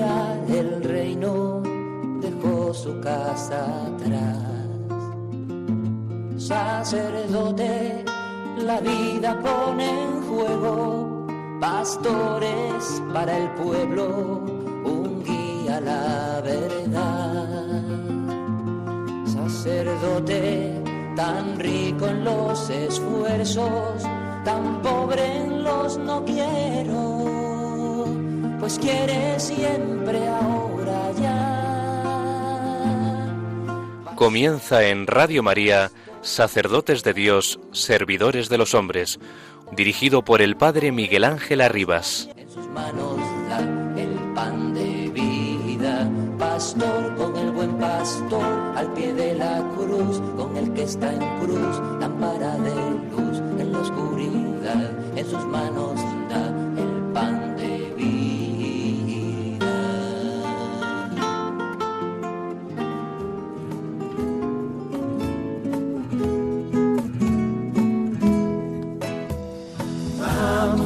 el reino, dejó su casa atrás. Sacerdote, la vida pone en juego, pastores para el pueblo, un guía a la verdad. Sacerdote, tan rico en los esfuerzos, tan pobre en los no quiero, pues quiere siempre ahora ya. Comienza en Radio María, Sacerdotes de Dios, Servidores de los Hombres, dirigido por el Padre Miguel Ángel Arribas. En sus manos da el pan de vida, pastor con el buen pastor, al pie de la cruz, con el que está en cruz, lámpara de luz en la oscuridad, en sus manos da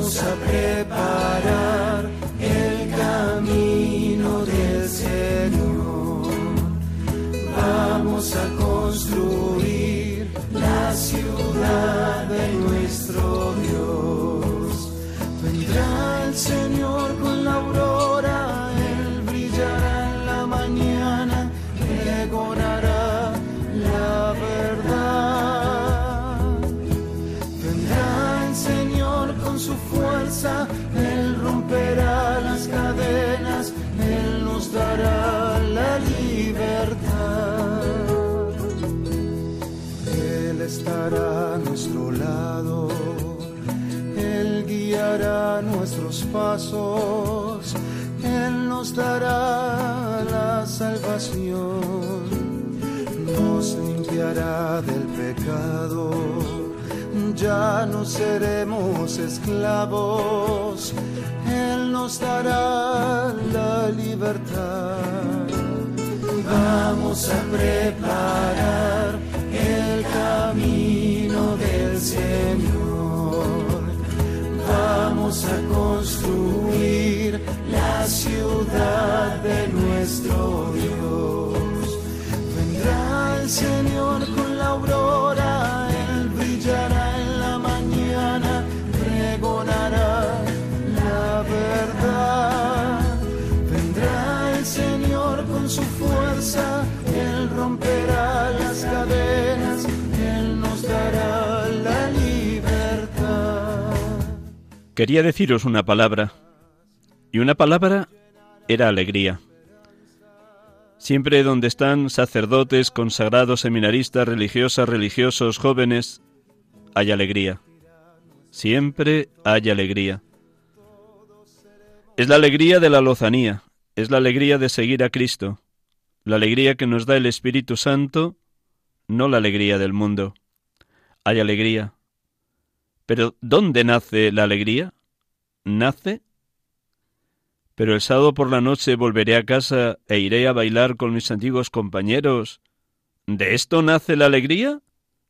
Vamos a preparar el camino del Señor. Vamos a construir la ciudad de nuestro ya no seremos esclavos, Él nos dará la libertad. Vamos a preparar el camino del Señor, vamos a construir la ciudad de nuestro Quería deciros una palabra, y una palabra era alegría. Siempre donde están sacerdotes, consagrados, seminaristas, religiosas, religiosos, jóvenes, hay alegría. Siempre hay alegría. Es la alegría de la lozanía, es la alegría de seguir a Cristo, la alegría que nos da el Espíritu Santo, no la alegría del mundo. Hay alegría. Pero ¿dónde nace la alegría? Nace pero el sábado por la noche volveré a casa e iré a bailar con mis antiguos compañeros. ¿De esto nace la alegría?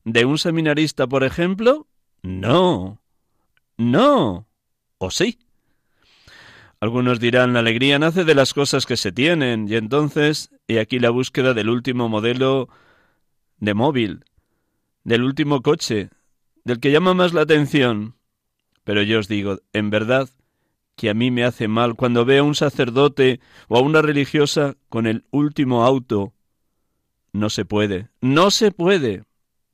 ¿De un seminarista, por ejemplo? No. No. ¿O sí? Algunos dirán la alegría nace de las cosas que se tienen, y entonces he aquí la búsqueda del último modelo de móvil, del último coche, del que llama más la atención. Pero yo os digo, en verdad, que a mí me hace mal cuando veo a un sacerdote o a una religiosa con el último auto. No se puede, no se puede.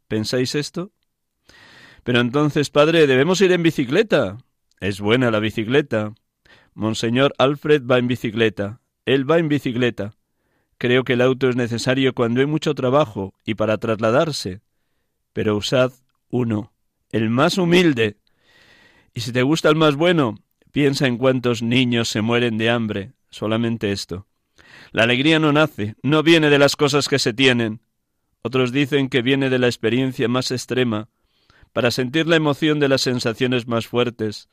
¿Pensáis esto? Pero entonces, padre, debemos ir en bicicleta. Es buena la bicicleta. Monseñor Alfred va en bicicleta. Él va en bicicleta. Creo que el auto es necesario cuando hay mucho trabajo y para trasladarse. Pero usad uno, el más humilde. Y si te gusta el más bueno, Piensa en cuántos niños se mueren de hambre, solamente esto. La alegría no nace, no viene de las cosas que se tienen. Otros dicen que viene de la experiencia más extrema, para sentir la emoción de las sensaciones más fuertes.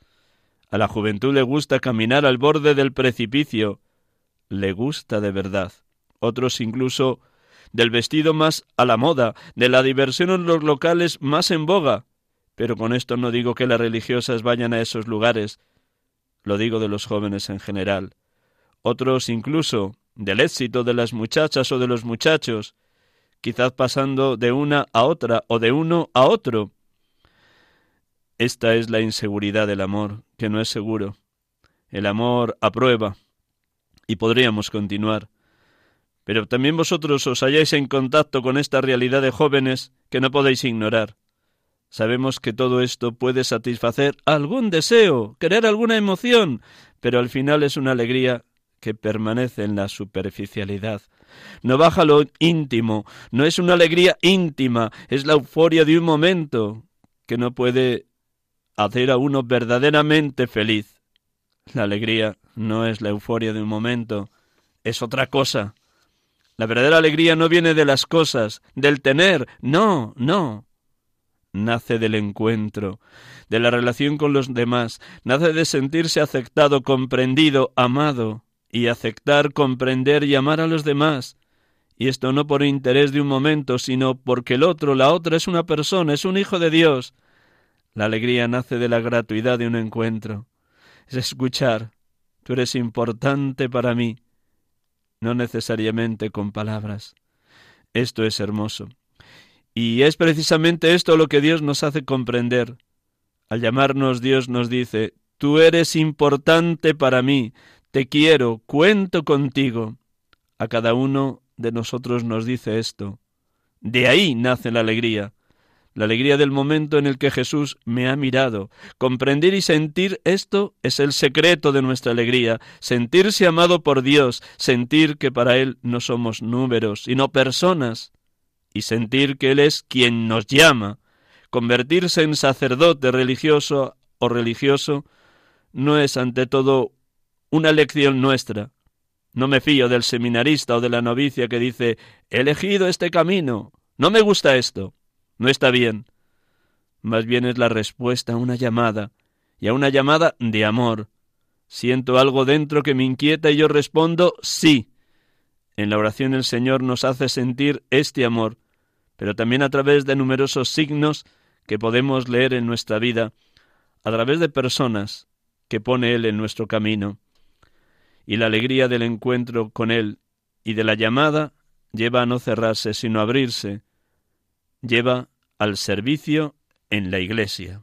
A la juventud le gusta caminar al borde del precipicio. Le gusta de verdad. Otros incluso del vestido más a la moda, de la diversión en los locales más en boga. Pero con esto no digo que las religiosas vayan a esos lugares, lo digo de los jóvenes en general. Otros incluso del éxito de las muchachas o de los muchachos, quizás pasando de una a otra o de uno a otro. Esta es la inseguridad del amor, que no es seguro. El amor aprueba. Y podríamos continuar. Pero también vosotros os halláis en contacto con esta realidad de jóvenes que no podéis ignorar. Sabemos que todo esto puede satisfacer algún deseo, querer alguna emoción, pero al final es una alegría que permanece en la superficialidad. No baja lo íntimo, no es una alegría íntima, es la euforia de un momento que no puede hacer a uno verdaderamente feliz. La alegría no es la euforia de un momento, es otra cosa. La verdadera alegría no viene de las cosas, del tener, no, no. Nace del encuentro, de la relación con los demás, nace de sentirse aceptado, comprendido, amado y aceptar, comprender y amar a los demás. Y esto no por interés de un momento, sino porque el otro, la otra, es una persona, es un hijo de Dios. La alegría nace de la gratuidad de un encuentro. Es escuchar, tú eres importante para mí, no necesariamente con palabras. Esto es hermoso. Y es precisamente esto lo que Dios nos hace comprender. Al llamarnos Dios nos dice, tú eres importante para mí, te quiero, cuento contigo. A cada uno de nosotros nos dice esto. De ahí nace la alegría, la alegría del momento en el que Jesús me ha mirado. Comprender y sentir esto es el secreto de nuestra alegría, sentirse amado por Dios, sentir que para Él no somos números, sino personas, y sentir que Él es quien nos llama. Convertirse en sacerdote religioso o religioso no es ante todo una lección nuestra. No me fío del seminarista o de la novicia que dice he elegido este camino. No me gusta esto. No está bien. Más bien es la respuesta a una llamada, y a una llamada de amor. Siento algo dentro que me inquieta y yo respondo sí. En la oración el Señor nos hace sentir este amor, pero también a través de numerosos signos que podemos leer en nuestra vida, a través de personas que pone Él en nuestro camino y la alegría del encuentro con Él y de la llamada lleva a no cerrarse, sino a abrirse, lleva al servicio en la Iglesia.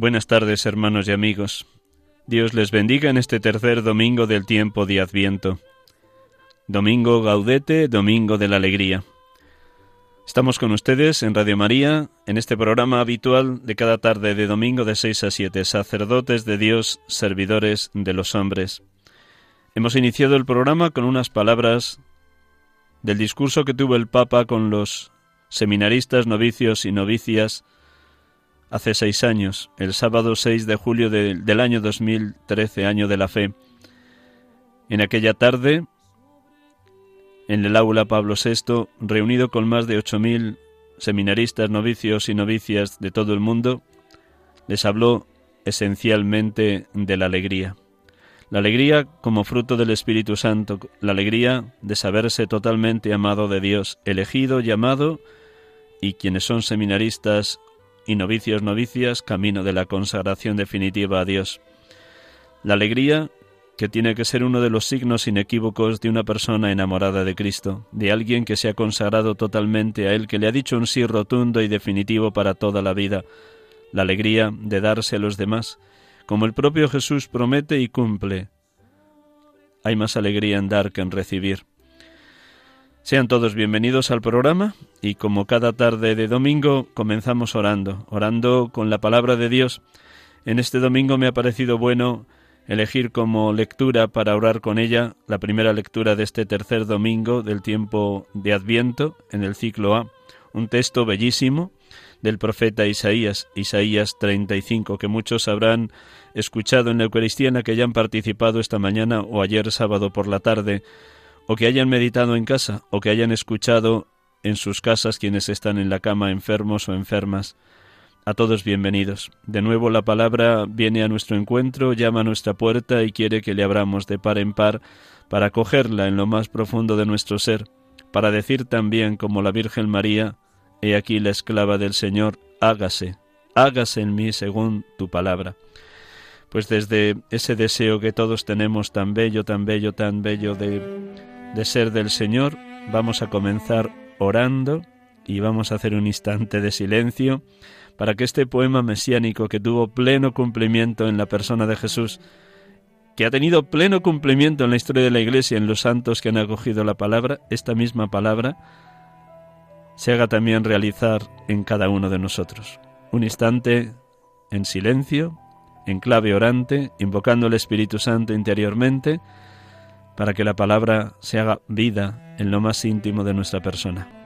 Buenas tardes, hermanos y amigos. Dios les bendiga en este tercer domingo del tiempo de Adviento. Domingo Gaudete, Domingo de la Alegría. Estamos con ustedes en Radio María, en este programa habitual de cada tarde de domingo de 6 a 7, sacerdotes de Dios, servidores de los hombres. Hemos iniciado el programa con unas palabras del discurso que tuvo el Papa con los seminaristas, novicios y novicias hace seis años, el sábado 6 de julio del año 2013, año de la fe. En aquella tarde, en el aula Pablo VI, reunido con más de ocho mil seminaristas, novicios y novicias de todo el mundo, les habló esencialmente de la alegría. La alegría como fruto del Espíritu Santo, la alegría de saberse totalmente amado de Dios, elegido, llamado, y quienes son seminaristas y novicios novicias camino de la consagración definitiva a Dios. La alegría que tiene que ser uno de los signos inequívocos de una persona enamorada de Cristo, de alguien que se ha consagrado totalmente a Él, que le ha dicho un sí rotundo y definitivo para toda la vida. la alegría de darse a los demás, como el propio Jesús promete y cumple. Hay más alegría en dar que en recibir. Sean todos bienvenidos al programa y como cada tarde de domingo comenzamos orando, orando con la palabra de Dios. En este domingo me ha parecido bueno elegir como lectura para orar con ella la primera lectura de este tercer domingo del tiempo de Adviento en el ciclo A, un texto bellísimo del profeta Isaías, Isaías 35, que muchos habrán escuchado en la Eucaristía en la que hayan participado esta mañana o ayer sábado por la tarde, o que hayan meditado en casa, o que hayan escuchado en sus casas quienes están en la cama enfermos o enfermas. A todos bienvenidos. De nuevo la palabra viene a nuestro encuentro, llama a nuestra puerta y quiere que le abramos de par en par para acogerla en lo más profundo de nuestro ser, para decir también como la Virgen María, He aquí la esclava del Señor, hágase, hágase en mí según tu palabra. Pues desde ese deseo que todos tenemos tan bello, tan bello, tan bello de, de ser del Señor, vamos a comenzar orando y vamos a hacer un instante de silencio para que este poema mesiánico que tuvo pleno cumplimiento en la persona de Jesús, que ha tenido pleno cumplimiento en la historia de la Iglesia, en los santos que han acogido la palabra, esta misma palabra, se haga también realizar en cada uno de nosotros. Un instante en silencio, en clave orante, invocando el Espíritu Santo interiormente, para que la palabra se haga vida en lo más íntimo de nuestra persona.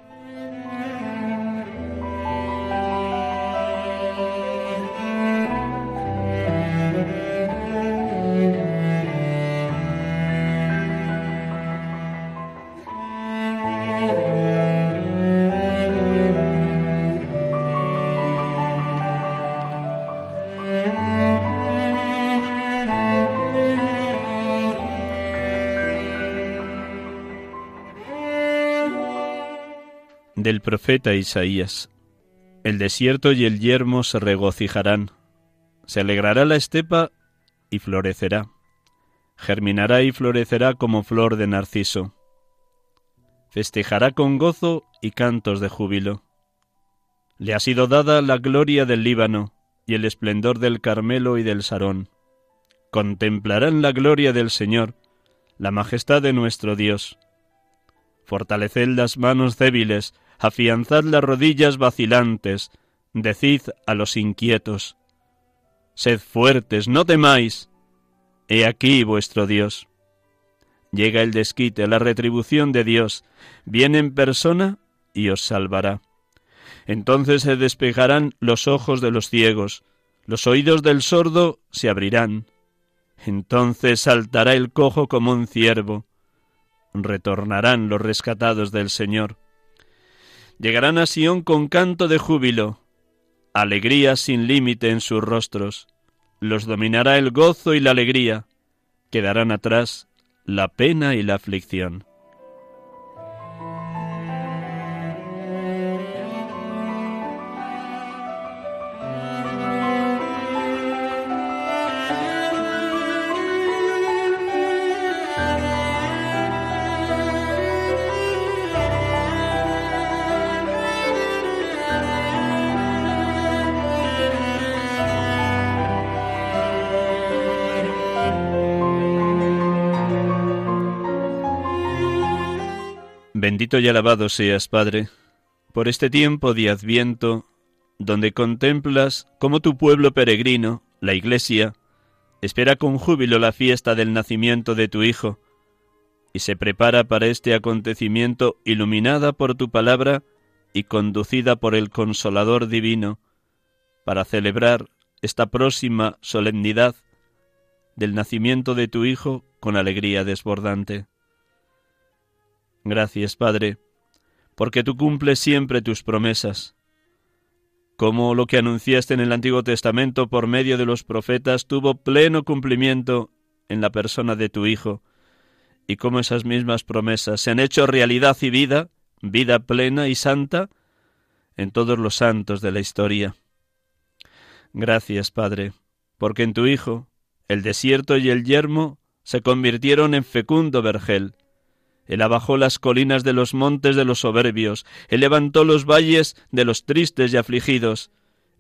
Profeta Isaías. El desierto y el yermo se regocijarán, se alegrará la estepa y florecerá, germinará y florecerá como flor de narciso, festejará con gozo y cantos de júbilo. Le ha sido dada la gloria del Líbano y el esplendor del Carmelo y del Sarón. Contemplarán la gloria del Señor, la majestad de nuestro Dios. Fortaleced las manos débiles, afianzad las rodillas vacilantes, decid a los inquietos, sed fuertes, no temáis, he aquí vuestro Dios. Llega el desquite, la retribución de Dios, viene en persona y os salvará. Entonces se despejarán los ojos de los ciegos, los oídos del sordo se abrirán. Entonces saltará el cojo como un ciervo. Retornarán los rescatados del Señor. Llegarán a Sión con canto de júbilo, alegría sin límite en sus rostros. Los dominará el gozo y la alegría. Quedarán atrás la pena y la aflicción. Y alabado seas, Padre, por este tiempo de adviento, donde contemplas cómo tu pueblo peregrino, la Iglesia, espera con júbilo la fiesta del nacimiento de tu Hijo, y se prepara para este acontecimiento iluminada por tu palabra y conducida por el Consolador Divino, para celebrar esta próxima solemnidad del nacimiento de tu Hijo con alegría desbordante. Gracias, Padre, porque tú cumples siempre tus promesas. Como lo que anunciaste en el Antiguo Testamento por medio de los profetas tuvo pleno cumplimiento en la persona de tu Hijo, y como esas mismas promesas se han hecho realidad y vida, vida plena y santa, en todos los santos de la historia. Gracias, Padre, porque en tu Hijo el desierto y el yermo se convirtieron en fecundo vergel, él abajó las colinas de los montes de los soberbios, Él levantó los valles de los tristes y afligidos,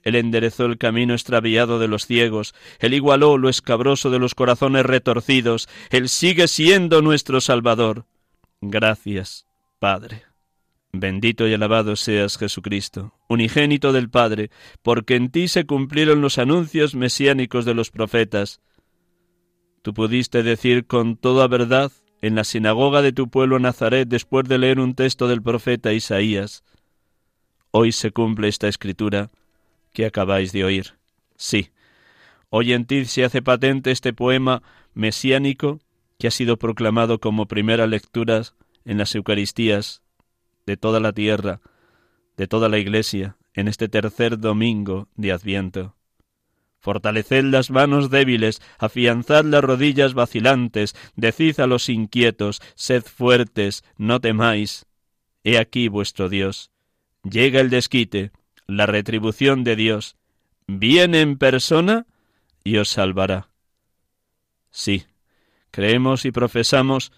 Él enderezó el camino extraviado de los ciegos, Él igualó lo escabroso de los corazones retorcidos, Él sigue siendo nuestro Salvador. Gracias, Padre. Bendito y alabado seas Jesucristo, unigénito del Padre, porque en ti se cumplieron los anuncios mesiánicos de los profetas. Tú pudiste decir con toda verdad en la sinagoga de tu pueblo Nazaret después de leer un texto del profeta Isaías. Hoy se cumple esta escritura que acabáis de oír. Sí, hoy en ti se hace patente este poema mesiánico que ha sido proclamado como primera lectura en las Eucaristías de toda la tierra, de toda la Iglesia, en este tercer domingo de Adviento. Fortaleced las manos débiles, afianzad las rodillas vacilantes, decid a los inquietos, sed fuertes, no temáis. He aquí vuestro Dios. Llega el desquite, la retribución de Dios. Viene en persona y os salvará. Sí, creemos y profesamos,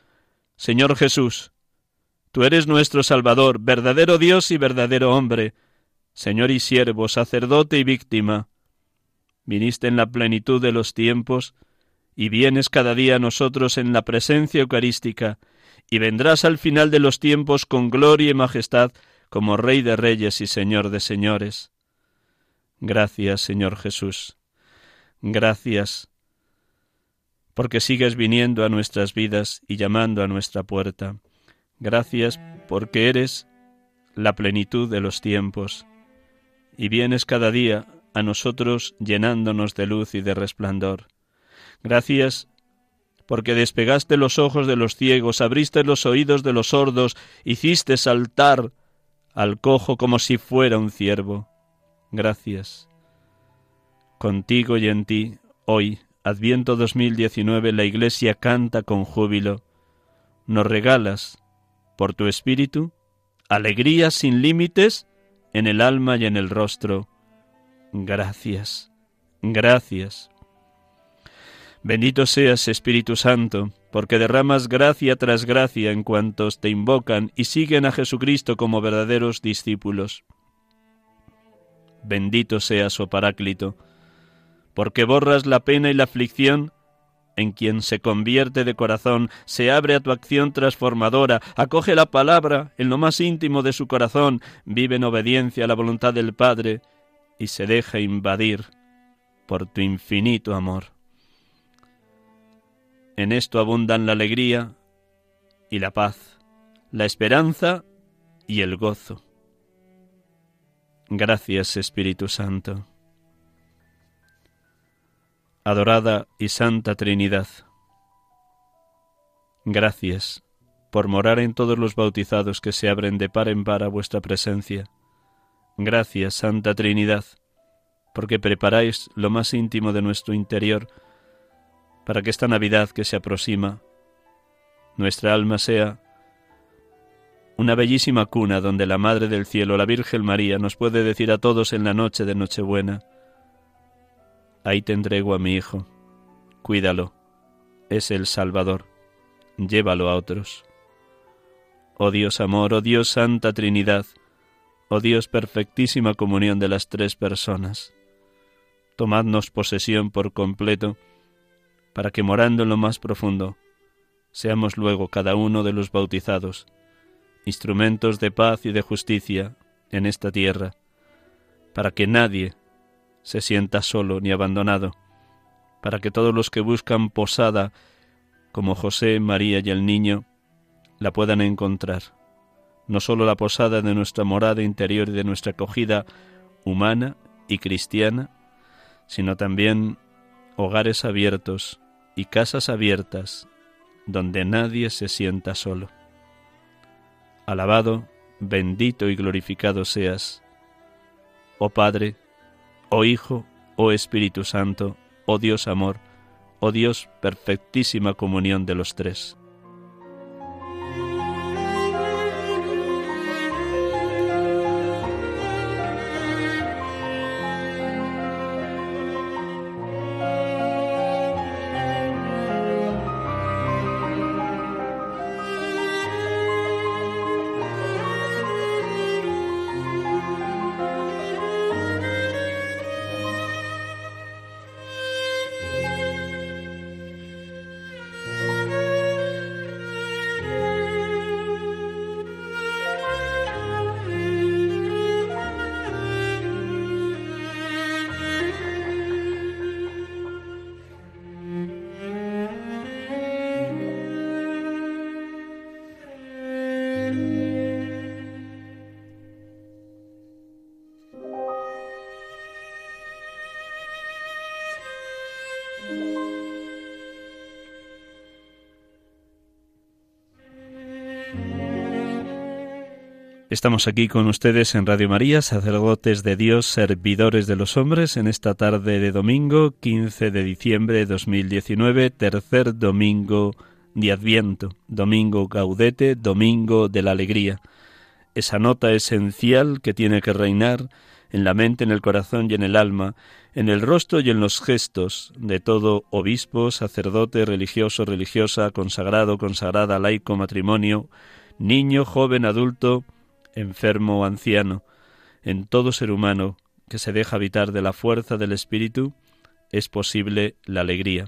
Señor Jesús, tú eres nuestro Salvador, verdadero Dios y verdadero hombre, Señor y siervo, sacerdote y víctima viniste en la plenitud de los tiempos, y vienes cada día a nosotros en la presencia eucarística, y vendrás al final de los tiempos con gloria y majestad como Rey de Reyes y Señor de Señores. Gracias, Señor Jesús. Gracias, porque sigues viniendo a nuestras vidas y llamando a nuestra puerta. Gracias porque eres la plenitud de los tiempos, y vienes cada día a nosotros llenándonos de luz y de resplandor. Gracias porque despegaste los ojos de los ciegos, abriste los oídos de los sordos, hiciste saltar al cojo como si fuera un ciervo. Gracias. Contigo y en ti, hoy, Adviento 2019, la Iglesia canta con júbilo. Nos regalas, por tu Espíritu, alegría sin límites en el alma y en el rostro, Gracias, gracias. Bendito seas, Espíritu Santo, porque derramas gracia tras gracia en cuantos te invocan y siguen a Jesucristo como verdaderos discípulos. Bendito seas, oh Paráclito, porque borras la pena y la aflicción. En quien se convierte de corazón, se abre a tu acción transformadora, acoge la palabra en lo más íntimo de su corazón, vive en obediencia a la voluntad del Padre, y se deja invadir por tu infinito amor. En esto abundan la alegría y la paz, la esperanza y el gozo. Gracias Espíritu Santo. Adorada y Santa Trinidad. Gracias por morar en todos los bautizados que se abren de par en par a vuestra presencia Gracias, Santa Trinidad, porque preparáis lo más íntimo de nuestro interior para que esta Navidad que se aproxima, nuestra alma sea una bellísima cuna donde la Madre del Cielo, la Virgen María, nos puede decir a todos en la noche de Nochebuena, ahí te entrego a mi Hijo, cuídalo, es el Salvador, llévalo a otros. Oh Dios amor, oh Dios Santa Trinidad, oh Dios perfectísima comunión de las tres personas. Tomadnos posesión por completo, para que morando en lo más profundo, seamos luego cada uno de los bautizados, instrumentos de paz y de justicia en esta tierra, para que nadie se sienta solo ni abandonado, para que todos los que buscan posada, como José, María y el niño, la puedan encontrar no sólo la posada de nuestra morada interior y de nuestra acogida humana y cristiana, sino también hogares abiertos y casas abiertas donde nadie se sienta solo. Alabado, bendito y glorificado seas, oh Padre, oh Hijo, oh Espíritu Santo, oh Dios amor, oh Dios perfectísima comunión de los tres. Estamos aquí con ustedes en Radio María, sacerdotes de Dios, servidores de los hombres, en esta tarde de domingo, 15 de diciembre de 2019, tercer domingo de Adviento, domingo gaudete, domingo de la alegría. Esa nota esencial que tiene que reinar en la mente, en el corazón y en el alma, en el rostro y en los gestos de todo obispo, sacerdote, religioso, religiosa, consagrado, consagrada, laico, matrimonio, niño, joven, adulto, enfermo o anciano, en todo ser humano que se deja habitar de la fuerza del Espíritu, es posible la alegría.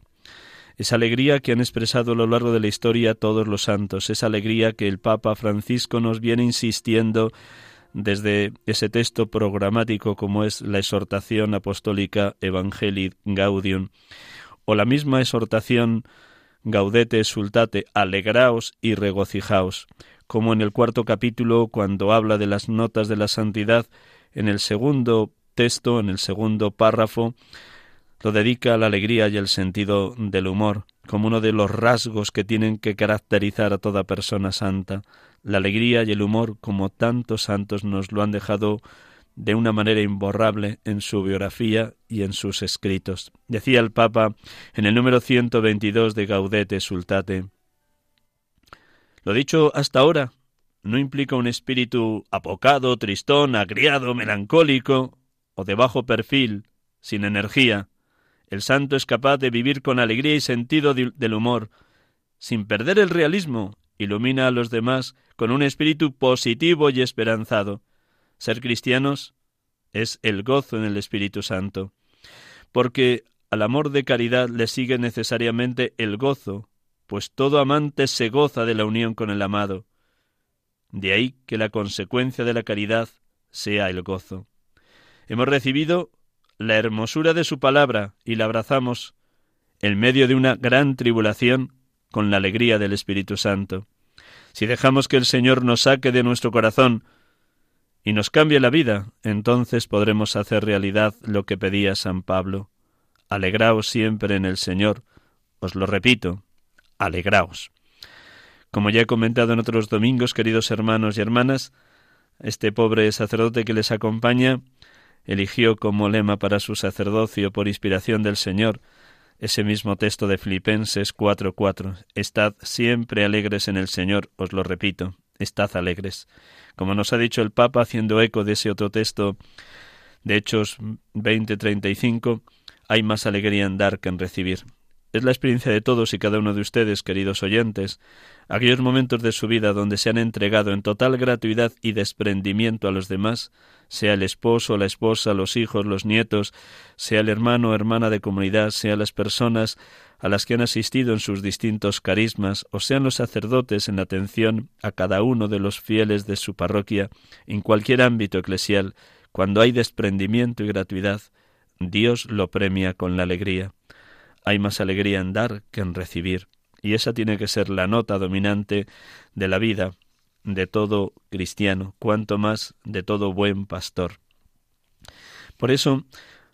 Esa alegría que han expresado a lo largo de la historia todos los santos, esa alegría que el Papa Francisco nos viene insistiendo desde ese texto programático como es la exhortación apostólica Evangelii Gaudium, o la misma exhortación Gaudete sultate, alegraos y regocijaos, como en el cuarto capítulo cuando habla de las notas de la santidad, en el segundo texto, en el segundo párrafo, lo dedica a la alegría y al sentido del humor, como uno de los rasgos que tienen que caracterizar a toda persona santa. La alegría y el humor, como tantos santos nos lo han dejado de una manera imborrable en su biografía y en sus escritos. Decía el Papa en el número 122 de Gaudete Sultate, lo dicho hasta ahora no implica un espíritu apocado, tristón, agriado, melancólico o de bajo perfil, sin energía. El santo es capaz de vivir con alegría y sentido del humor, sin perder el realismo, ilumina a los demás con un espíritu positivo y esperanzado. Ser cristianos es el gozo en el Espíritu Santo, porque al amor de caridad le sigue necesariamente el gozo, pues todo amante se goza de la unión con el amado. De ahí que la consecuencia de la caridad sea el gozo. Hemos recibido la hermosura de su palabra y la abrazamos en medio de una gran tribulación con la alegría del Espíritu Santo. Si dejamos que el Señor nos saque de nuestro corazón y nos cambie la vida, entonces podremos hacer realidad lo que pedía San Pablo. Alegraos siempre en el Señor. Os lo repito, alegraos. Como ya he comentado en otros domingos, queridos hermanos y hermanas, este pobre sacerdote que les acompaña eligió como lema para su sacerdocio por inspiración del Señor ese mismo texto de Filipenses 4:4. Estad siempre alegres en el Señor, os lo repito, estad alegres. Como nos ha dicho el Papa haciendo eco de ese otro texto de Hechos 20:35, hay más alegría en dar que en recibir. Es la experiencia de todos y cada uno de ustedes, queridos oyentes, aquellos momentos de su vida donde se han entregado en total gratuidad y desprendimiento a los demás, sea el esposo, la esposa, los hijos, los nietos, sea el hermano o hermana de comunidad, sea las personas a las que han asistido en sus distintos carismas, o sean los sacerdotes en la atención a cada uno de los fieles de su parroquia, en cualquier ámbito eclesial, cuando hay desprendimiento y gratuidad, Dios lo premia con la alegría. Hay más alegría en dar que en recibir, y esa tiene que ser la nota dominante de la vida de todo cristiano, cuanto más de todo buen pastor. Por eso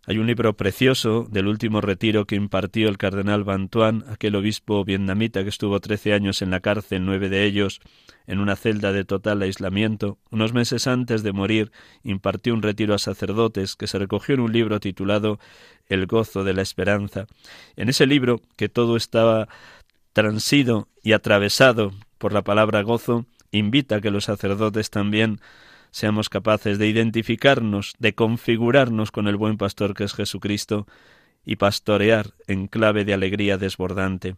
hay un libro precioso del último retiro que impartió el cardenal Bantuan, aquel obispo vietnamita que estuvo trece años en la cárcel, nueve de ellos en una celda de total aislamiento. Unos meses antes de morir impartió un retiro a sacerdotes que se recogió en un libro titulado El gozo de la esperanza. En ese libro, que todo estaba transido y atravesado por la palabra gozo, invita a que los sacerdotes también seamos capaces de identificarnos, de configurarnos con el buen pastor que es Jesucristo y pastorear en clave de alegría desbordante.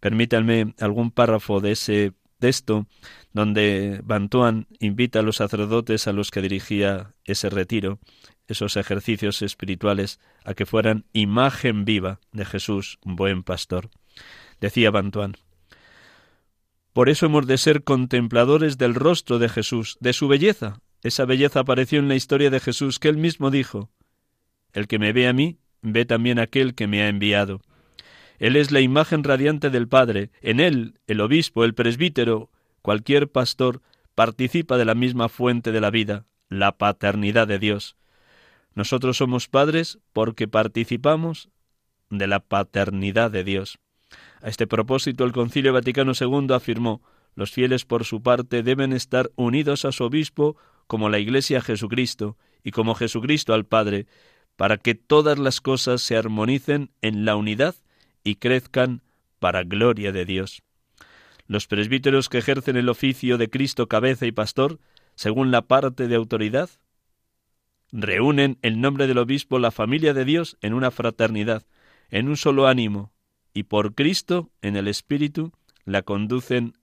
Permítanme algún párrafo de ese texto donde Bantuan invita a los sacerdotes a los que dirigía ese retiro, esos ejercicios espirituales, a que fueran imagen viva de Jesús, buen pastor. Decía Bantuan, por eso hemos de ser contempladores del rostro de Jesús, de su belleza. Esa belleza apareció en la historia de Jesús que él mismo dijo, El que me ve a mí, ve también a aquel que me ha enviado. Él es la imagen radiante del Padre. En él, el obispo, el presbítero, cualquier pastor, participa de la misma fuente de la vida, la paternidad de Dios. Nosotros somos padres porque participamos de la paternidad de Dios. A este propósito, el Concilio Vaticano II afirmó los fieles, por su parte, deben estar unidos a su obispo como la Iglesia a Jesucristo y como Jesucristo al Padre, para que todas las cosas se armonicen en la unidad y crezcan para gloria de Dios. Los presbíteros que ejercen el oficio de Cristo cabeza y pastor, según la parte de autoridad, reúnen en nombre del obispo la familia de Dios en una fraternidad, en un solo ánimo, y por Cristo, en el Espíritu, la conducen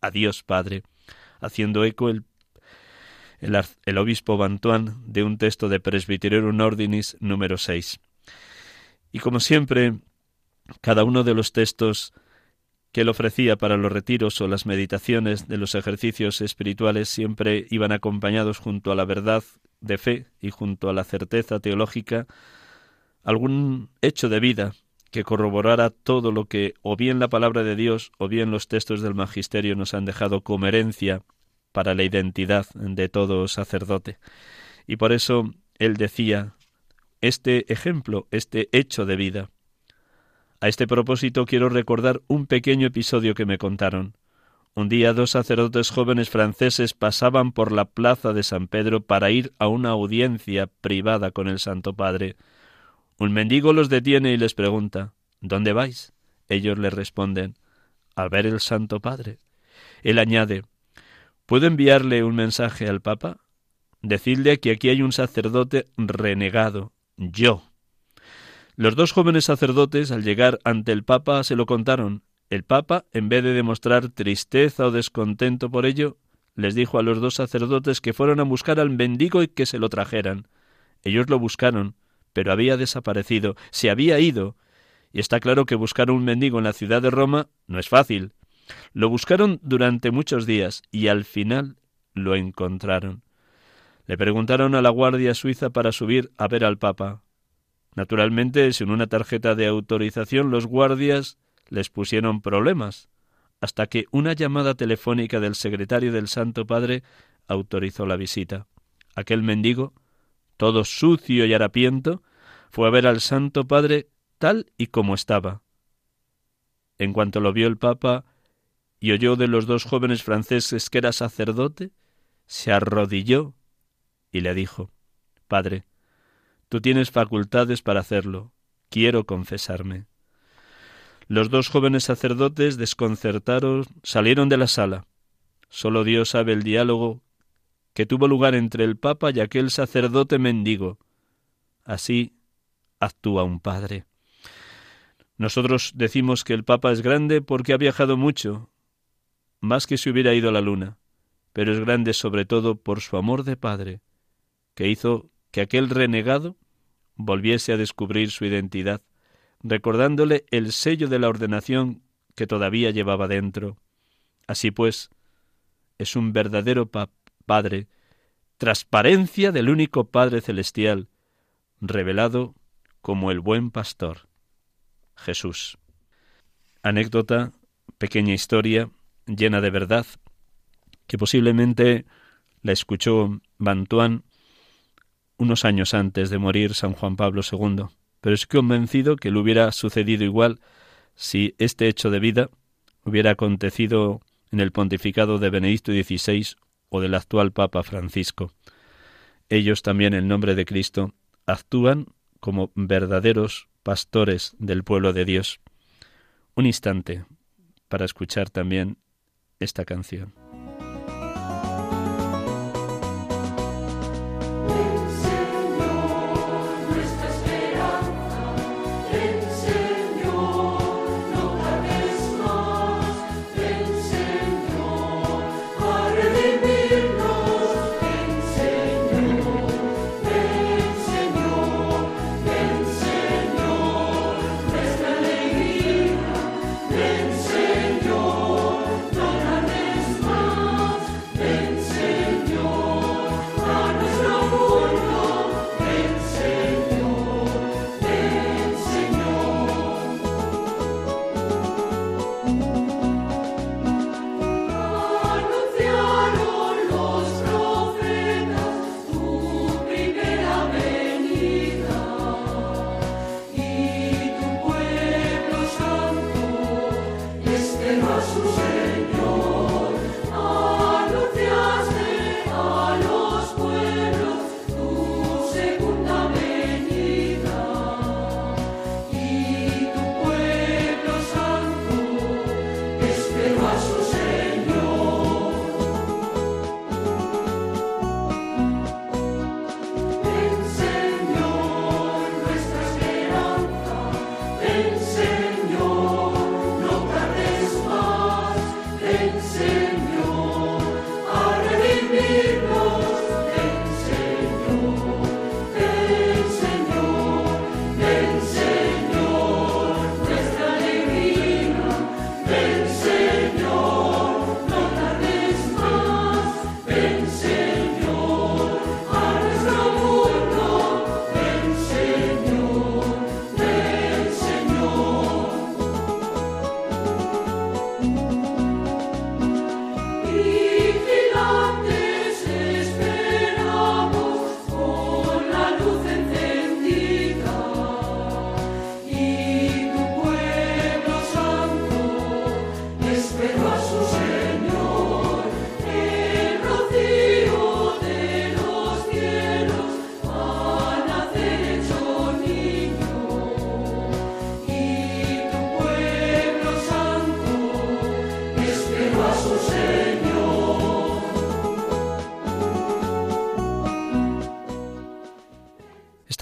a Dios Padre, haciendo eco el, el, obispo Bantuán de un texto de Presbyterorum Ordinis número 6. Y como siempre, cada uno de los textos que él ofrecía para los retiros o las meditaciones de los ejercicios espirituales siempre iban acompañados junto a la verdad de fe y junto a la certeza teológica algún hecho de vida que corroborara todo lo que o bien la palabra de Dios o bien los textos del magisterio nos han dejado como herencia para la identidad de todo sacerdote. Y por eso él decía este ejemplo, este hecho de vida. A este propósito quiero recordar un pequeño episodio que me contaron. Un día dos sacerdotes jóvenes franceses pasaban por la plaza de San Pedro para ir a una audiencia privada con el Santo Padre. Un mendigo los detiene y les pregunta ¿Dónde vais? Ellos le responden a ver el Santo Padre. Él añade ¿Puedo enviarle un mensaje al Papa? Decidle que aquí hay un sacerdote renegado, yo. Los dos jóvenes sacerdotes, al llegar ante el Papa, se lo contaron. El Papa, en vez de demostrar tristeza o descontento por ello, les dijo a los dos sacerdotes que fueron a buscar al mendigo y que se lo trajeran. Ellos lo buscaron, pero había desaparecido, se había ido, y está claro que buscar un mendigo en la ciudad de Roma no es fácil. Lo buscaron durante muchos días y al final lo encontraron. Le preguntaron a la Guardia Suiza para subir a ver al Papa. Naturalmente, sin una tarjeta de autorización, los guardias les pusieron problemas, hasta que una llamada telefónica del secretario del Santo Padre autorizó la visita. Aquel mendigo, todo sucio y harapiento, fue a ver al Santo Padre tal y como estaba. En cuanto lo vio el Papa y oyó de los dos jóvenes franceses que era sacerdote, se arrodilló y le dijo Padre, tú tienes facultades para hacerlo, quiero confesarme. Los dos jóvenes sacerdotes, desconcertados, salieron de la sala. Solo Dios sabe el diálogo que tuvo lugar entre el Papa y aquel sacerdote mendigo. Así actúa un padre. Nosotros decimos que el Papa es grande porque ha viajado mucho, más que si hubiera ido a la luna, pero es grande sobre todo por su amor de Padre, que hizo que aquel renegado volviese a descubrir su identidad, recordándole el sello de la ordenación que todavía llevaba dentro. Así pues, es un verdadero Padre, transparencia del único Padre celestial, revelado como el buen pastor. Jesús. Anécdota, pequeña historia, llena de verdad, que posiblemente la escuchó Bantuán unos años antes de morir San Juan Pablo II, pero es convencido que le hubiera sucedido igual si este hecho de vida hubiera acontecido en el pontificado de Benedicto XVI o del actual Papa Francisco. Ellos también, en nombre de Cristo, actúan como verdaderos pastores del pueblo de Dios. Un instante para escuchar también esta canción.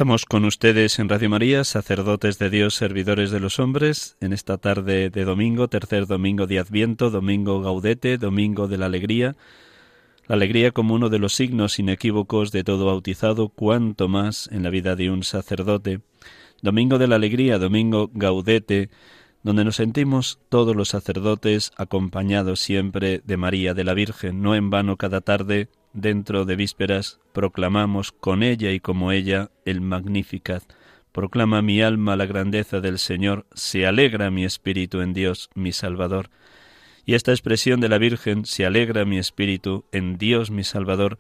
Estamos con ustedes en Radio María, sacerdotes de Dios, servidores de los hombres, en esta tarde de domingo, tercer domingo de Adviento, domingo gaudete, domingo de la alegría. La alegría como uno de los signos inequívocos de todo bautizado, cuanto más en la vida de un sacerdote. Domingo de la alegría, domingo gaudete, donde nos sentimos todos los sacerdotes acompañados siempre de María de la Virgen. No en vano cada tarde dentro de vísperas proclamamos con ella y como ella el Magnificat. Proclama mi alma la grandeza del Señor, se alegra mi espíritu en Dios, mi Salvador. Y esta expresión de la Virgen, se alegra mi espíritu en Dios, mi Salvador,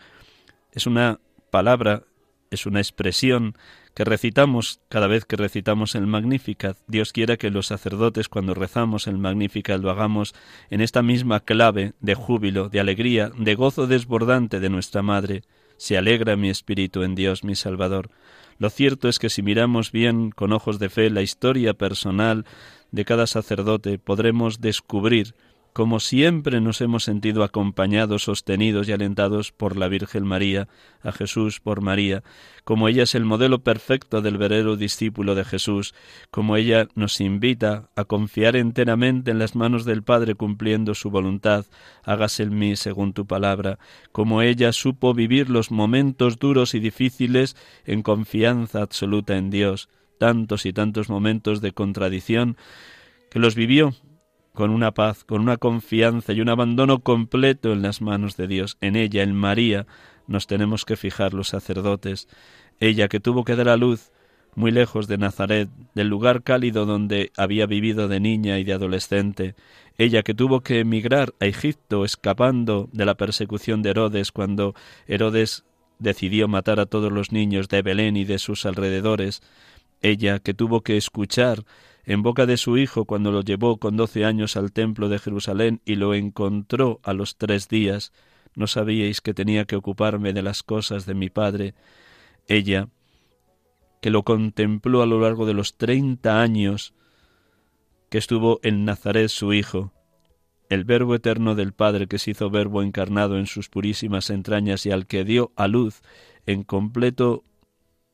es una palabra, es una expresión que recitamos cada vez que recitamos el Magnificat. Dios quiera que los sacerdotes cuando rezamos el Magnificat lo hagamos en esta misma clave de júbilo, de alegría, de gozo desbordante de nuestra Madre. Se alegra mi espíritu en Dios mi Salvador. Lo cierto es que si miramos bien con ojos de fe la historia personal de cada sacerdote, podremos descubrir como siempre nos hemos sentido acompañados, sostenidos y alentados por la Virgen María, a Jesús por María, como ella es el modelo perfecto del verero discípulo de Jesús, como ella nos invita a confiar enteramente en las manos del Padre cumpliendo su voluntad, hágase en mí según tu palabra, como ella supo vivir los momentos duros y difíciles en confianza absoluta en Dios, tantos y tantos momentos de contradicción, que los vivió con una paz, con una confianza y un abandono completo en las manos de Dios. En ella, en María, nos tenemos que fijar los sacerdotes. Ella que tuvo que dar a luz muy lejos de Nazaret, del lugar cálido donde había vivido de niña y de adolescente, ella que tuvo que emigrar a Egipto escapando de la persecución de Herodes cuando Herodes decidió matar a todos los niños de Belén y de sus alrededores, ella que tuvo que escuchar en boca de su hijo cuando lo llevó con doce años al templo de Jerusalén y lo encontró a los tres días, no sabíais que tenía que ocuparme de las cosas de mi padre. Ella, que lo contempló a lo largo de los treinta años que estuvo en Nazaret su hijo, el Verbo eterno del Padre que se hizo Verbo encarnado en sus purísimas entrañas y al que dio a luz en completo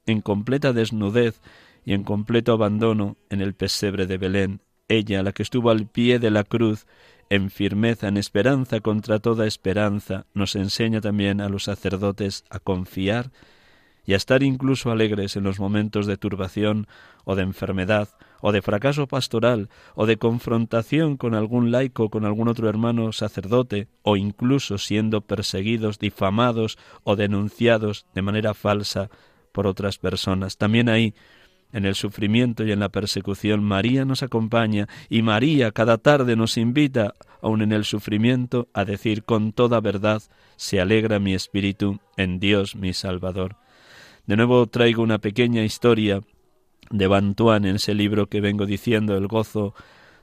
en completa desnudez y en completo abandono en el pesebre de Belén, ella, la que estuvo al pie de la cruz, en firmeza, en esperanza contra toda esperanza, nos enseña también a los sacerdotes a confiar y a estar incluso alegres en los momentos de turbación o de enfermedad o de fracaso pastoral o de confrontación con algún laico, con algún otro hermano sacerdote o incluso siendo perseguidos, difamados o denunciados de manera falsa por otras personas. También ahí en el sufrimiento y en la persecución, María nos acompaña y María cada tarde nos invita, aun en el sufrimiento, a decir con toda verdad, se alegra mi espíritu en Dios mi Salvador. De nuevo traigo una pequeña historia de Bantuán en ese libro que vengo diciendo, El gozo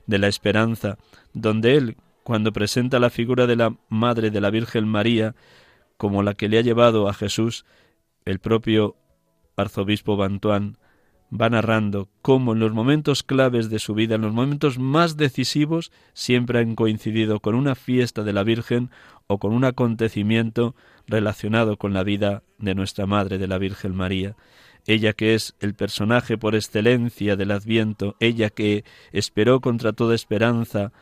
de la esperanza, donde él, cuando presenta la figura de la Madre de la Virgen María como la que le ha llevado a Jesús, el propio arzobispo Bantuán va narrando cómo en los momentos claves de su vida, en los momentos más decisivos, siempre han coincidido con una fiesta de la Virgen o con un acontecimiento relacionado con la vida de nuestra Madre, de la Virgen María. Ella que es el personaje por excelencia del Adviento, ella que esperó contra toda esperanza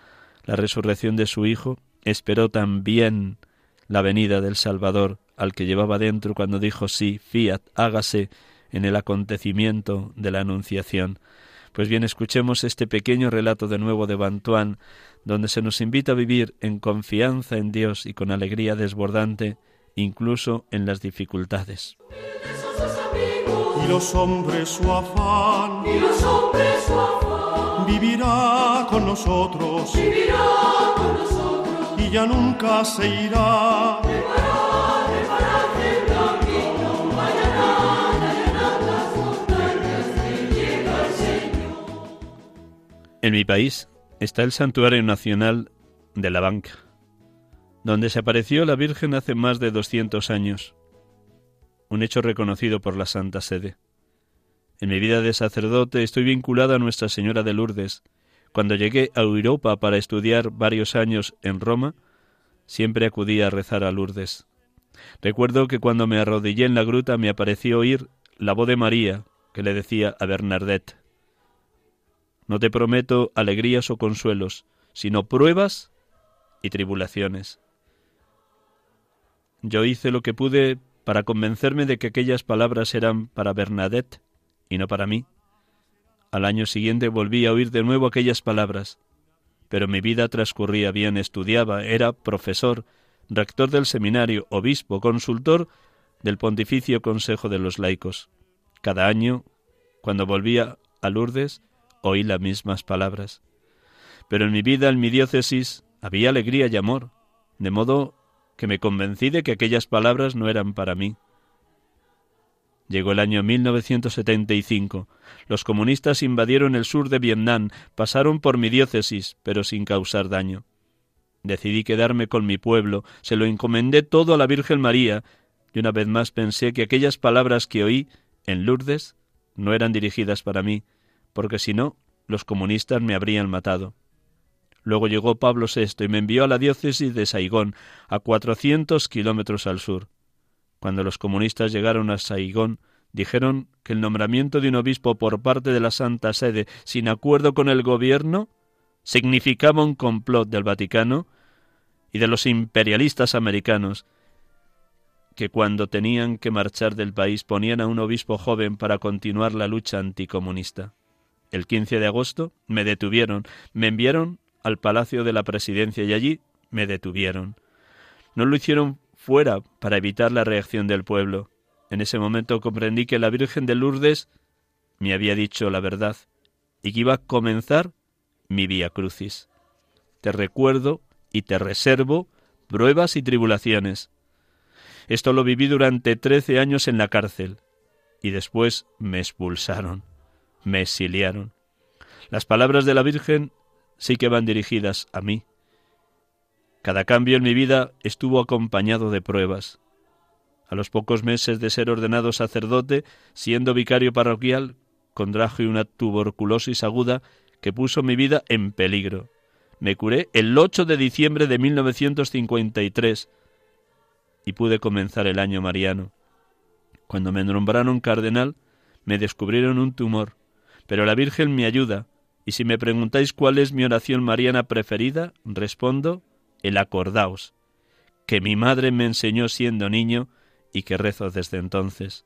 la resurrección de su Hijo, esperó también la venida del Salvador, al que llevaba dentro cuando dijo sí, fiat, hágase, en el acontecimiento de la Anunciación. Pues bien, escuchemos este pequeño relato de nuevo de Bantuán, donde se nos invita a vivir en confianza en Dios y con alegría desbordante, incluso en las dificultades. Y los hombres su afán, y los hombres su afán, vivirá con nosotros, vivirá con nosotros, y ya nunca se irá. En mi país está el Santuario Nacional de la Banca, donde se apareció la Virgen hace más de 200 años, un hecho reconocido por la Santa Sede. En mi vida de sacerdote estoy vinculado a Nuestra Señora de Lourdes. Cuando llegué a Europa para estudiar varios años en Roma, siempre acudía a rezar a Lourdes. Recuerdo que cuando me arrodillé en la gruta me apareció oír la voz de María que le decía a Bernadette, No te prometo alegrías o consuelos, sino pruebas y tribulaciones. Yo hice lo que pude para convencerme de que aquellas palabras eran para Bernadette y no para mí. Al año siguiente volví a oír de nuevo aquellas palabras, pero mi vida transcurría bien, estudiaba, era profesor, rector del seminario, obispo, consultor del Pontificio Consejo de los Laicos. Cada año, cuando volvía a Lourdes, oí las mismas palabras. Pero en mi vida, en mi diócesis, había alegría y amor, de modo que me convencí de que aquellas palabras no eran para mí. Llegó el año 1975. Los comunistas invadieron el sur de Vietnam, pasaron por mi diócesis, pero sin causar daño. Decidí quedarme con mi pueblo, se lo encomendé todo a la Virgen María, y una vez más pensé que aquellas palabras que oí en Lourdes no eran dirigidas para mí, porque si no, los comunistas me habrían matado. Luego llegó Pablo VI y me envió a la diócesis de Saigón, a cuatrocientos kilómetros al sur. Cuando los comunistas llegaron a Saigón, dijeron que el nombramiento de un obispo por parte de la Santa Sede, sin acuerdo con el gobierno, significaba un complot del Vaticano y de los imperialistas americanos, que cuando tenían que marchar del país ponían a un obispo joven para continuar la lucha anticomunista. El 15 de agosto me detuvieron, me enviaron al Palacio de la Presidencia y allí me detuvieron. No lo hicieron fuera para evitar la reacción del pueblo. En ese momento comprendí que la Virgen de Lourdes me había dicho la verdad y que iba a comenzar mi vía crucis. Te recuerdo y te reservo pruebas y tribulaciones. Esto lo viví durante trece años en la cárcel y después me expulsaron, me exiliaron. Las palabras de la Virgen sí que van dirigidas a mí. Cada cambio en mi vida estuvo acompañado de pruebas. A los pocos meses de ser ordenado sacerdote, siendo vicario parroquial, contraje una tuberculosis aguda que puso mi vida en peligro. Me curé el 8 de diciembre de 1953 y pude comenzar el año mariano. Cuando me nombraron cardenal, me descubrieron un tumor, pero la Virgen me ayuda, y si me preguntáis cuál es mi oración mariana preferida, respondo el acordaos, que mi madre me enseñó siendo niño y que rezo desde entonces.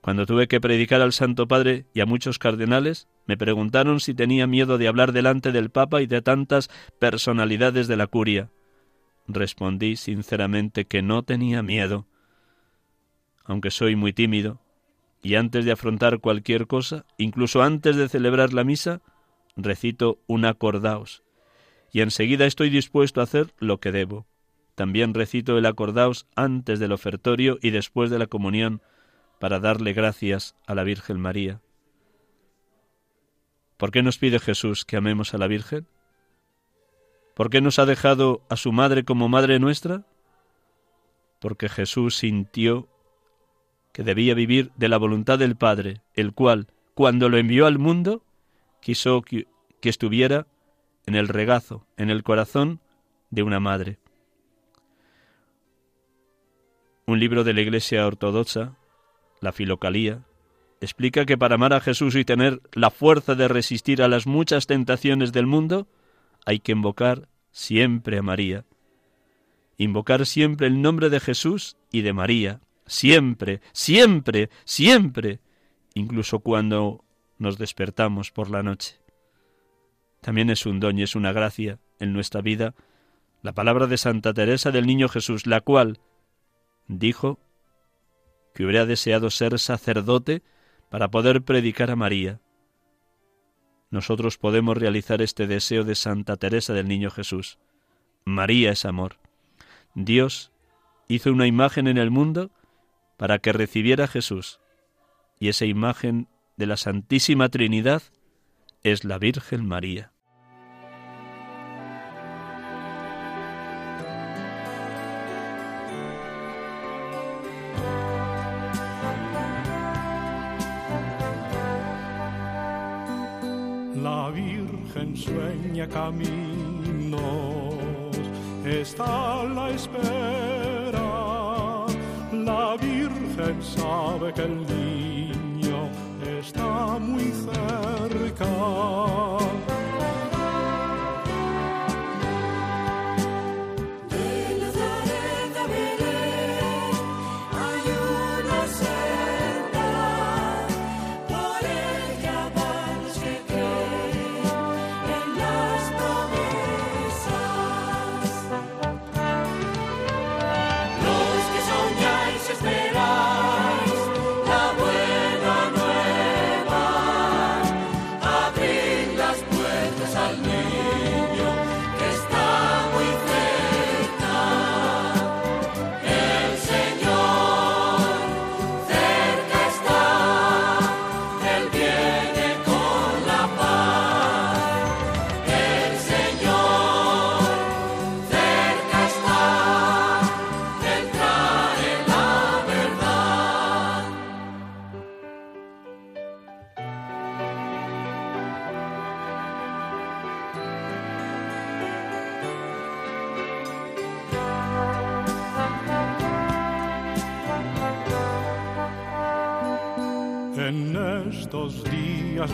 Cuando tuve que predicar al Santo Padre y a muchos cardenales, me preguntaron si tenía miedo de hablar delante del Papa y de tantas personalidades de la curia. Respondí sinceramente que no tenía miedo. Aunque soy muy tímido, y antes de afrontar cualquier cosa, incluso antes de celebrar la misa, recito un acordaos, y enseguida estoy dispuesto a hacer lo que debo. También recito el acordaos antes del ofertorio y después de la comunión, para darle gracias a la Virgen María. ¿Por qué nos pide Jesús que amemos a la Virgen? ¿Por qué nos ha dejado a su madre como madre nuestra? Porque Jesús sintió que debía vivir de la voluntad del Padre, el cual, cuando lo envió al mundo, quiso que, que estuviera en el regazo, en el corazón de una madre. Un libro de la Iglesia Ortodoxa la filocalía, explica que para amar a Jesús y tener la fuerza de resistir a las muchas tentaciones del mundo, hay que invocar siempre a María. Invocar siempre el nombre de Jesús y de María, siempre, siempre, siempre, incluso cuando nos despertamos por la noche. También es un don y es una gracia en nuestra vida la palabra de Santa Teresa del Niño Jesús, la cual dijo que hubiera deseado ser sacerdote para poder predicar a María. Nosotros podemos realizar este deseo de Santa Teresa del Niño Jesús. María es amor. Dios hizo una imagen en el mundo para que recibiera Jesús, y esa imagen de la Santísima Trinidad es la Virgen María. sueña caminos, está a la espera. Sabe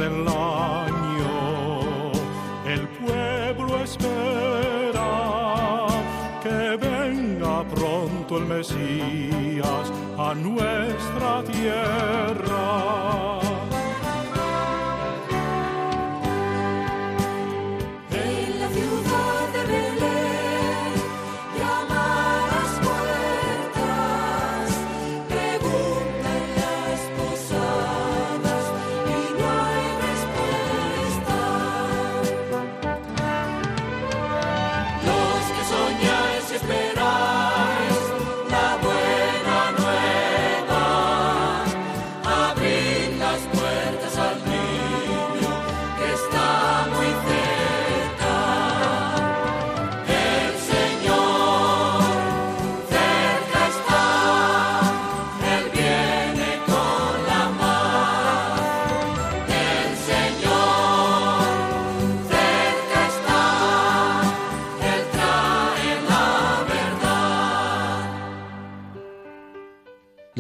del año. El pueblo espera que venga pronto el Mesías a nuestra tierra.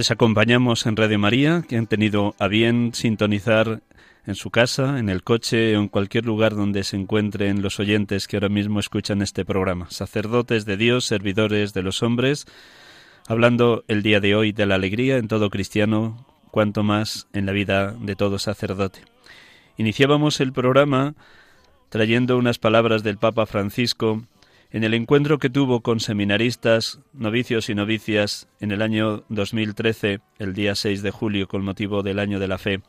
Les acompañamos en Radio María, que han tenido a bien sintonizar en su casa, en el coche o en cualquier lugar donde se encuentren los oyentes que ahora mismo escuchan este programa. Sacerdotes de Dios, servidores de los hombres, hablando el día de hoy de la alegría en todo cristiano, cuanto más en la vida de todo sacerdote. Iniciábamos el programa trayendo unas palabras del Papa Francisco en el encuentro que tuvo con seminaristas, novicios y novicias en el año 2013, el día 6 de julio, con motivo del Año de la Fe.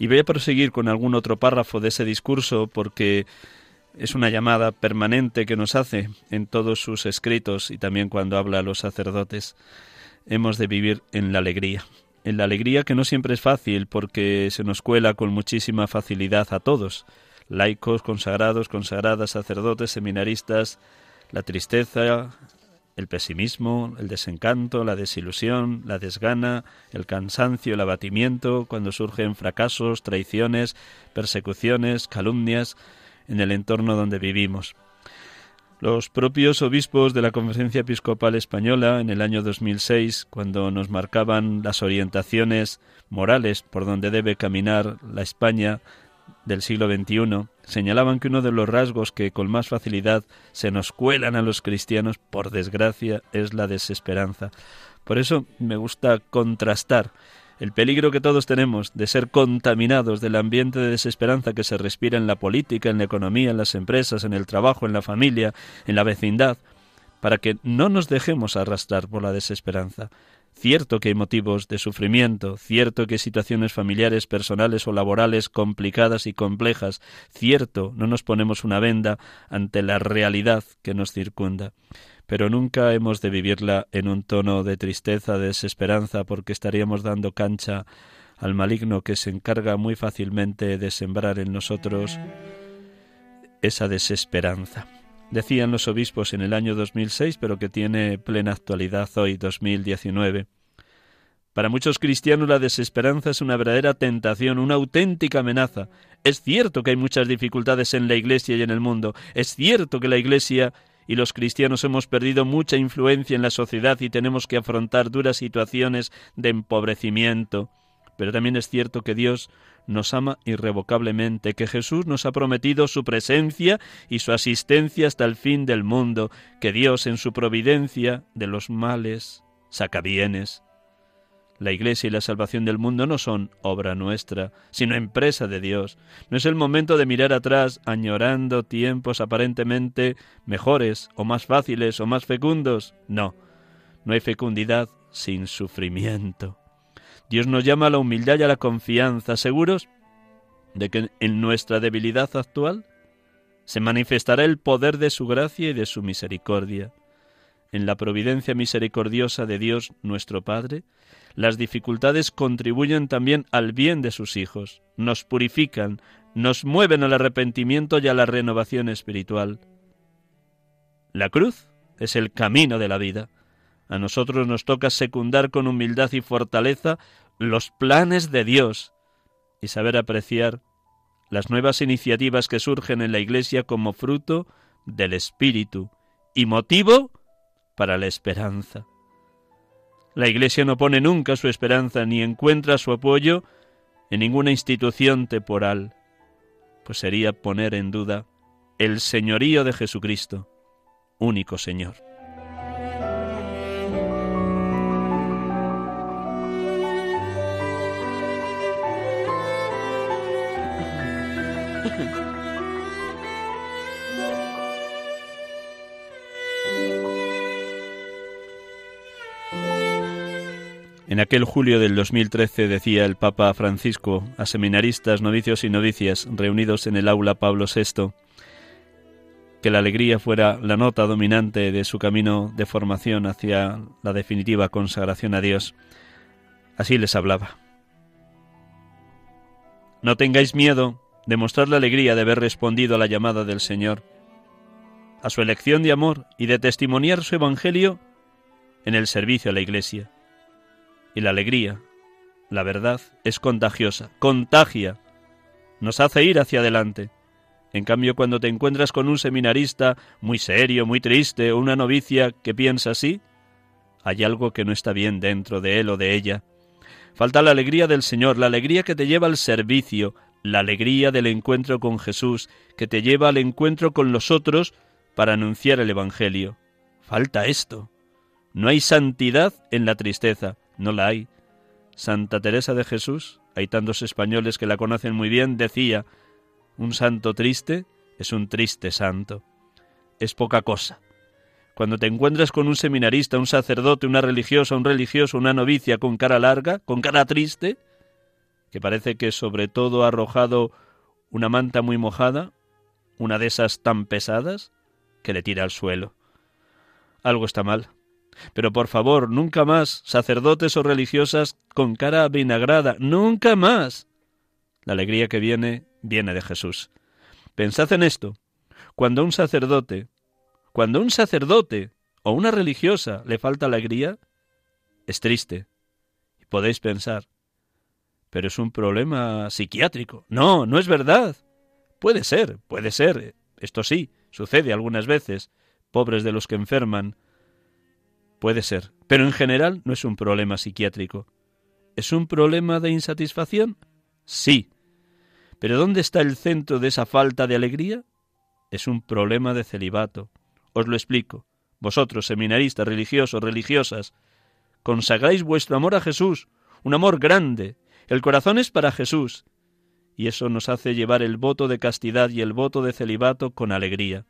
Y voy a proseguir con algún otro párrafo de ese discurso porque es una llamada permanente que nos hace en todos sus escritos y también cuando habla a los sacerdotes. Hemos de vivir en la alegría. En la alegría que no siempre es fácil porque se nos cuela con muchísima facilidad a todos laicos, consagrados, consagradas, sacerdotes, seminaristas, la tristeza, el pesimismo, el desencanto, la desilusión, la desgana, el cansancio, el abatimiento, cuando surgen fracasos, traiciones, persecuciones, calumnias en el entorno donde vivimos. Los propios obispos de la Conferencia Episcopal Española en el año 2006, cuando nos marcaban las orientaciones morales por donde debe caminar la España del siglo XXI señalaban que uno de los rasgos que con más facilidad se nos cuelan a los cristianos, por desgracia, es la desesperanza. Por eso me gusta contrastar el peligro que todos tenemos de ser contaminados del ambiente de desesperanza que se respira en la política, en la economía, en las empresas, en el trabajo, en la familia, en la vecindad, para que no nos dejemos arrastrar por la desesperanza, Cierto que hay motivos de sufrimiento, cierto que hay situaciones familiares, personales o laborales complicadas y complejas, cierto, no nos ponemos una venda ante la realidad que nos circunda, pero nunca hemos de vivirla en un tono de tristeza, de desesperanza, porque estaríamos dando cancha al maligno que se encarga muy fácilmente de sembrar en nosotros esa desesperanza decían los obispos en el año 2006, pero que tiene plena actualidad hoy, 2019. Para muchos cristianos la desesperanza es una verdadera tentación, una auténtica amenaza. Es cierto que hay muchas dificultades en la Iglesia y en el mundo. Es cierto que la Iglesia y los cristianos hemos perdido mucha influencia en la sociedad y tenemos que afrontar duras situaciones de empobrecimiento. Pero también es cierto que Dios nos ama irrevocablemente, que Jesús nos ha prometido su presencia y su asistencia hasta el fin del mundo, que Dios en su providencia de los males saca bienes. La Iglesia y la salvación del mundo no son obra nuestra, sino empresa de Dios. No es el momento de mirar atrás añorando tiempos aparentemente mejores o más fáciles o más fecundos. No, no hay fecundidad sin sufrimiento. Dios nos llama a la humildad y a la confianza, seguros de que en nuestra debilidad actual se manifestará el poder de su gracia y de su misericordia. En la providencia misericordiosa de Dios nuestro Padre, las dificultades contribuyen también al bien de sus hijos, nos purifican, nos mueven al arrepentimiento y a la renovación espiritual. La cruz es el camino de la vida. A nosotros nos toca secundar con humildad y fortaleza los planes de Dios y saber apreciar las nuevas iniciativas que surgen en la Iglesia como fruto del Espíritu y motivo para la esperanza. La Iglesia no pone nunca su esperanza ni encuentra su apoyo en ninguna institución temporal, pues sería poner en duda el señorío de Jesucristo, único Señor. En aquel julio del 2013 decía el Papa Francisco a seminaristas, novicios y novicias reunidos en el aula Pablo VI que la alegría fuera la nota dominante de su camino de formación hacia la definitiva consagración a Dios. Así les hablaba. No tengáis miedo de mostrar la alegría de haber respondido a la llamada del Señor, a su elección de amor y de testimoniar su Evangelio en el servicio a la Iglesia y la alegría, la verdad, es contagiosa, contagia, nos hace ir hacia adelante. En cambio, cuando te encuentras con un seminarista muy serio, muy triste, o una novicia que piensa así, hay algo que no está bien dentro de él o de ella. Falta la alegría del Señor, la alegría que te lleva al servicio, la alegría del encuentro con Jesús, que te lleva al encuentro con los otros para anunciar el Evangelio. Falta esto. No hay santidad en la tristeza, no la hay. Santa Teresa de Jesús, hay tantos españoles que la conocen muy bien, decía, un santo triste es un triste santo. Es poca cosa. Cuando te encuentras con un seminarista, un sacerdote, una religiosa, un religioso, una novicia con cara larga, con cara triste, que parece que sobre todo ha arrojado una manta muy mojada, una de esas tan pesadas, que le tira al suelo. Algo está mal. Pero por favor, nunca más sacerdotes o religiosas con cara vinagrada, nunca más. La alegría que viene, viene de Jesús. Pensad en esto. Cuando un sacerdote, cuando un sacerdote o una religiosa le falta alegría, es triste. Y podéis pensar, pero es un problema psiquiátrico. No, no es verdad. Puede ser, puede ser. Esto sí, sucede algunas veces. Pobres de los que enferman, Puede ser, pero en general no es un problema psiquiátrico. ¿Es un problema de insatisfacción? Sí. ¿Pero dónde está el centro de esa falta de alegría? Es un problema de celibato. Os lo explico. Vosotros, seminaristas, religiosos, religiosas, consagráis vuestro amor a Jesús, un amor grande. El corazón es para Jesús. Y eso nos hace llevar el voto de castidad y el voto de celibato con alegría.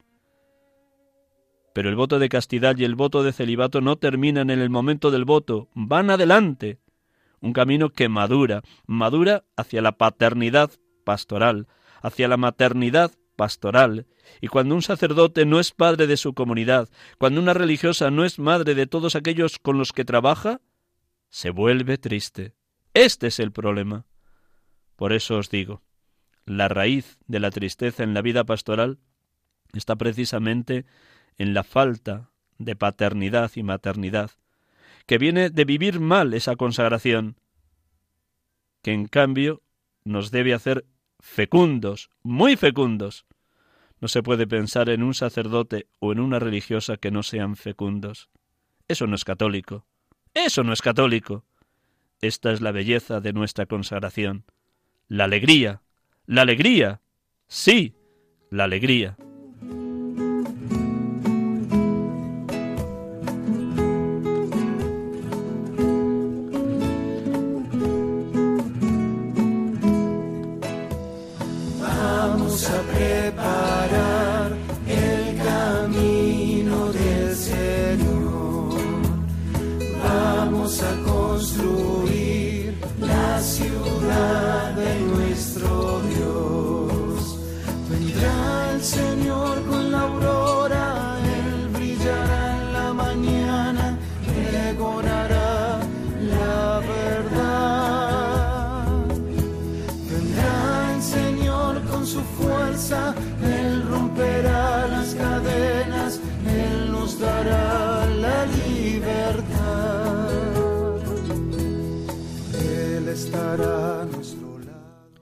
Pero el voto de castidad y el voto de celibato no terminan en el momento del voto, van adelante. Un camino que madura, madura hacia la paternidad pastoral, hacia la maternidad pastoral. Y cuando un sacerdote no es padre de su comunidad, cuando una religiosa no es madre de todos aquellos con los que trabaja, se vuelve triste. Este es el problema. Por eso os digo, la raíz de la tristeza en la vida pastoral está precisamente en la falta de paternidad y maternidad, que viene de vivir mal esa consagración, que en cambio nos debe hacer fecundos, muy fecundos. No se puede pensar en un sacerdote o en una religiosa que no sean fecundos. Eso no es católico. Eso no es católico. Esta es la belleza de nuestra consagración. La alegría. La alegría. Sí, la alegría.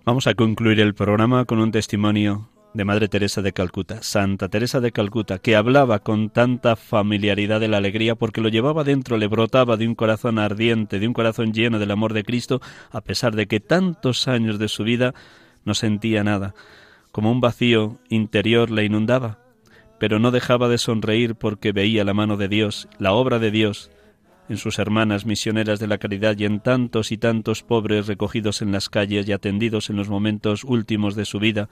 Vamos a concluir el programa con un testimonio de Madre Teresa de Calcuta, Santa Teresa de Calcuta, que hablaba con tanta familiaridad de la alegría porque lo llevaba dentro, le brotaba de un corazón ardiente, de un corazón lleno del amor de Cristo, a pesar de que tantos años de su vida no sentía nada, como un vacío interior le inundaba, pero no dejaba de sonreír porque veía la mano de Dios, la obra de Dios, en sus hermanas misioneras de la caridad y en tantos y tantos pobres recogidos en las calles y atendidos en los momentos últimos de su vida,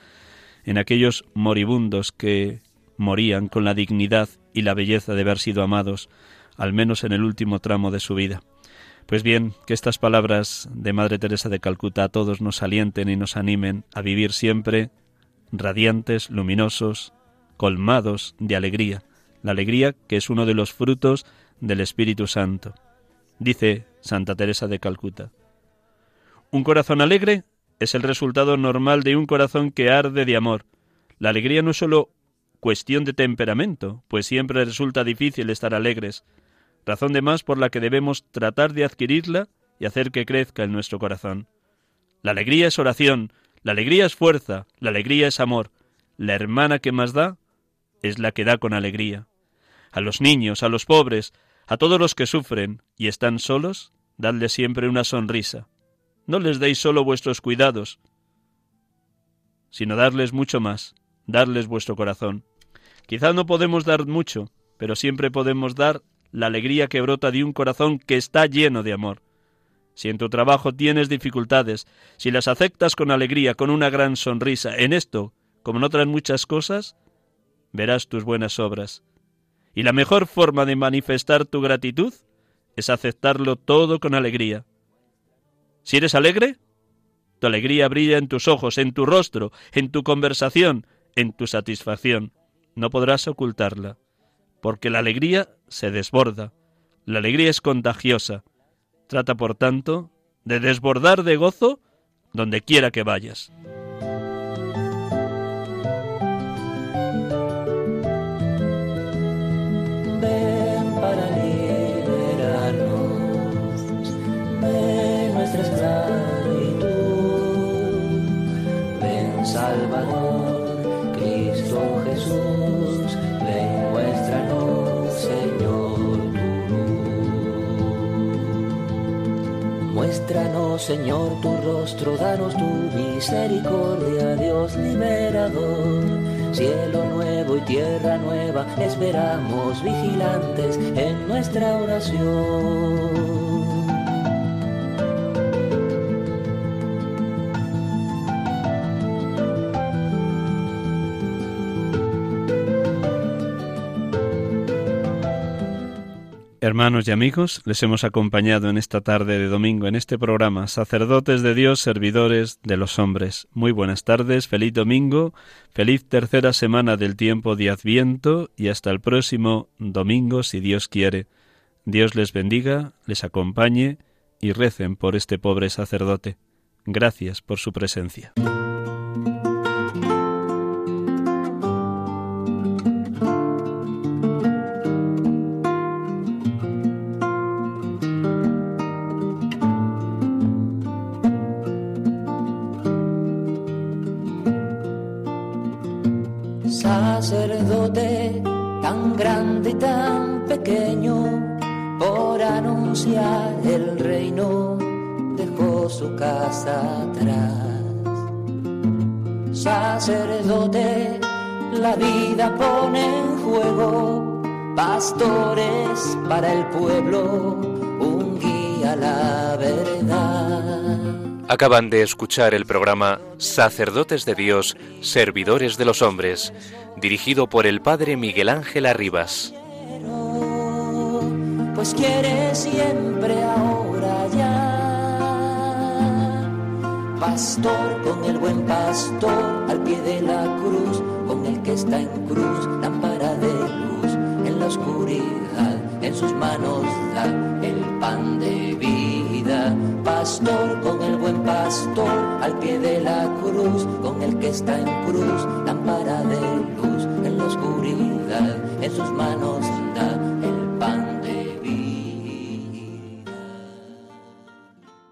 en aquellos moribundos que morían con la dignidad y la belleza de haber sido amados, al menos en el último tramo de su vida. Pues bien, que estas palabras de Madre Teresa de Calcuta a todos nos alienten y nos animen a vivir siempre radiantes, luminosos, colmados de alegría, la alegría que es uno de los frutos del Espíritu Santo. Dice Santa Teresa de Calcuta. Un corazón alegre es el resultado normal de un corazón que arde de amor. La alegría no es sólo cuestión de temperamento, pues siempre resulta difícil estar alegres, razón de más por la que debemos tratar de adquirirla y hacer que crezca en nuestro corazón. La alegría es oración, la alegría es fuerza, la alegría es amor. La hermana que más da es la que da con alegría. A los niños, a los pobres, a todos los que sufren y están solos, dadles siempre una sonrisa. No les deis solo vuestros cuidados, sino darles mucho más, darles vuestro corazón. Quizá no podemos dar mucho, pero siempre podemos dar la alegría que brota de un corazón que está lleno de amor. Si en tu trabajo tienes dificultades, si las aceptas con alegría, con una gran sonrisa, en esto, como en otras muchas cosas, verás tus buenas obras y la mejor forma de manifestar tu gratitud es aceptarlo todo con alegría. Si eres alegre, tu alegría brilla en tus ojos, en tu rostro, en tu conversación, en tu satisfacción. No podrás ocultarla, porque la alegría se desborda, la alegría es contagiosa. Trata, por tanto, de desbordar de gozo donde quiera que vayas. Señor, tu rostro, danos tu misericordia, Dios liberador. Cielo nuevo y tierra nueva, esperamos vigilantes en nuestra oración. Hermanos y amigos, les hemos acompañado en esta tarde de domingo en este programa, sacerdotes de Dios, servidores de los hombres. Muy buenas tardes, feliz domingo, feliz tercera semana del tiempo de Adviento y hasta el próximo domingo, si Dios quiere. Dios les bendiga, les acompañe y recen por este pobre sacerdote. Gracias por su presencia. El reino, dejó su casa atrás. Sacerdote, la vida pone en juego, pastores para el pueblo, un guía a la verdad. Acaban de escuchar el programa Sacerdotes de Dios, Servidores de los Hombres, dirigido por el Padre Miguel Ángel Arribas. Pues quiere siempre ahora ya. Pastor con el buen pastor al pie de la cruz, con el que está en cruz, lámpara de luz en la oscuridad, en sus manos da el pan de vida pastor, con el buen pastor, al pie de la cruz, con el que está en cruz, lámpara de luz en la oscuridad, en sus manos